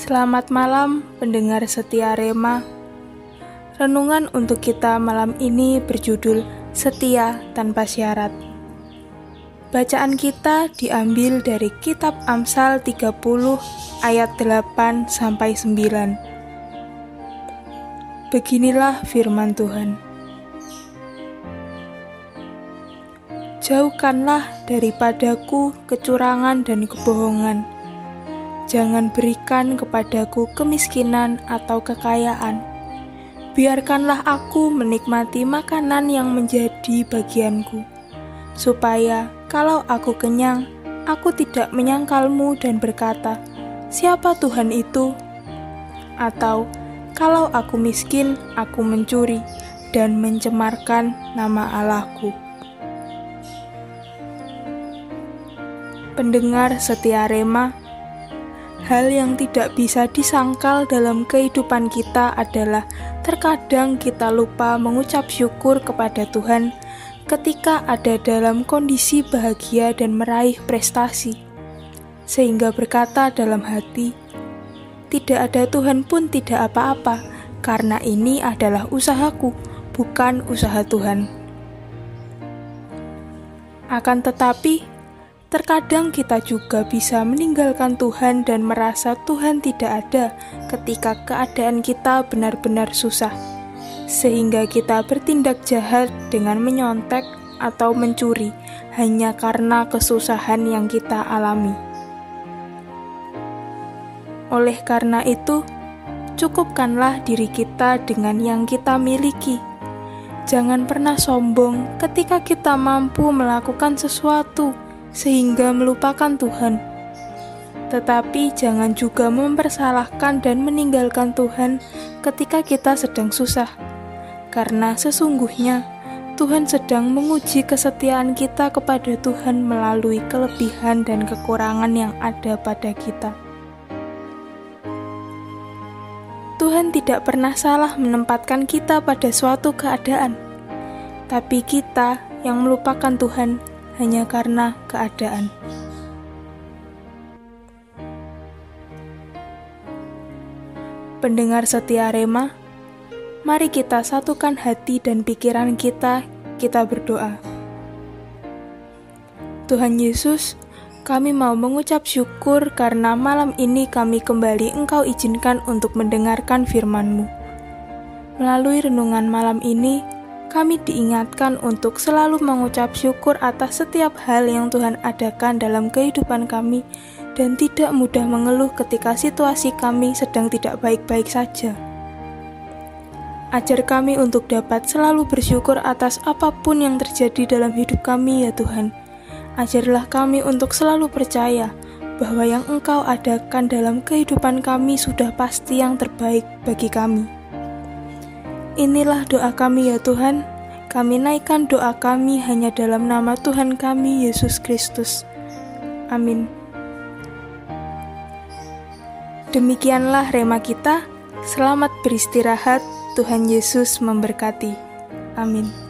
Selamat malam, pendengar setia Rema. Renungan untuk kita malam ini berjudul Setia Tanpa Syarat. Bacaan kita diambil dari kitab Amsal 30 ayat 8 sampai 9. Beginilah firman Tuhan. Jauhkanlah daripadaku kecurangan dan kebohongan Jangan berikan kepadaku kemiskinan atau kekayaan. Biarkanlah aku menikmati makanan yang menjadi bagianku, supaya kalau aku kenyang, aku tidak menyangkalmu dan berkata, "Siapa Tuhan itu?" Atau, "Kalau aku miskin, aku mencuri dan mencemarkan nama Allahku." Pendengar setia Rema, Hal yang tidak bisa disangkal dalam kehidupan kita adalah terkadang kita lupa mengucap syukur kepada Tuhan ketika ada dalam kondisi bahagia dan meraih prestasi, sehingga berkata dalam hati, "Tidak ada Tuhan pun tidak apa-apa, karena ini adalah usahaku, bukan usaha Tuhan." Akan tetapi, Terkadang kita juga bisa meninggalkan Tuhan dan merasa Tuhan tidak ada ketika keadaan kita benar-benar susah, sehingga kita bertindak jahat dengan menyontek atau mencuri hanya karena kesusahan yang kita alami. Oleh karena itu, cukupkanlah diri kita dengan yang kita miliki. Jangan pernah sombong ketika kita mampu melakukan sesuatu sehingga melupakan Tuhan. Tetapi jangan juga mempersalahkan dan meninggalkan Tuhan ketika kita sedang susah, karena sesungguhnya Tuhan sedang menguji kesetiaan kita kepada Tuhan melalui kelebihan dan kekurangan yang ada pada kita. Tuhan tidak pernah salah menempatkan kita pada suatu keadaan, tapi kita yang melupakan Tuhan hanya karena keadaan. Pendengar setia Rema, mari kita satukan hati dan pikiran kita, kita berdoa. Tuhan Yesus, kami mau mengucap syukur karena malam ini kami kembali Engkau izinkan untuk mendengarkan firman-Mu. Melalui renungan malam ini, kami diingatkan untuk selalu mengucap syukur atas setiap hal yang Tuhan adakan dalam kehidupan kami dan tidak mudah mengeluh ketika situasi kami sedang tidak baik-baik saja. Ajar kami untuk dapat selalu bersyukur atas apa pun yang terjadi dalam hidup kami ya Tuhan. Ajarlah kami untuk selalu percaya bahwa yang Engkau adakan dalam kehidupan kami sudah pasti yang terbaik bagi kami. Inilah doa kami ya Tuhan. Kami naikkan doa kami hanya dalam nama Tuhan kami Yesus Kristus. Amin. Demikianlah rema kita. Selamat beristirahat. Tuhan Yesus memberkati. Amin.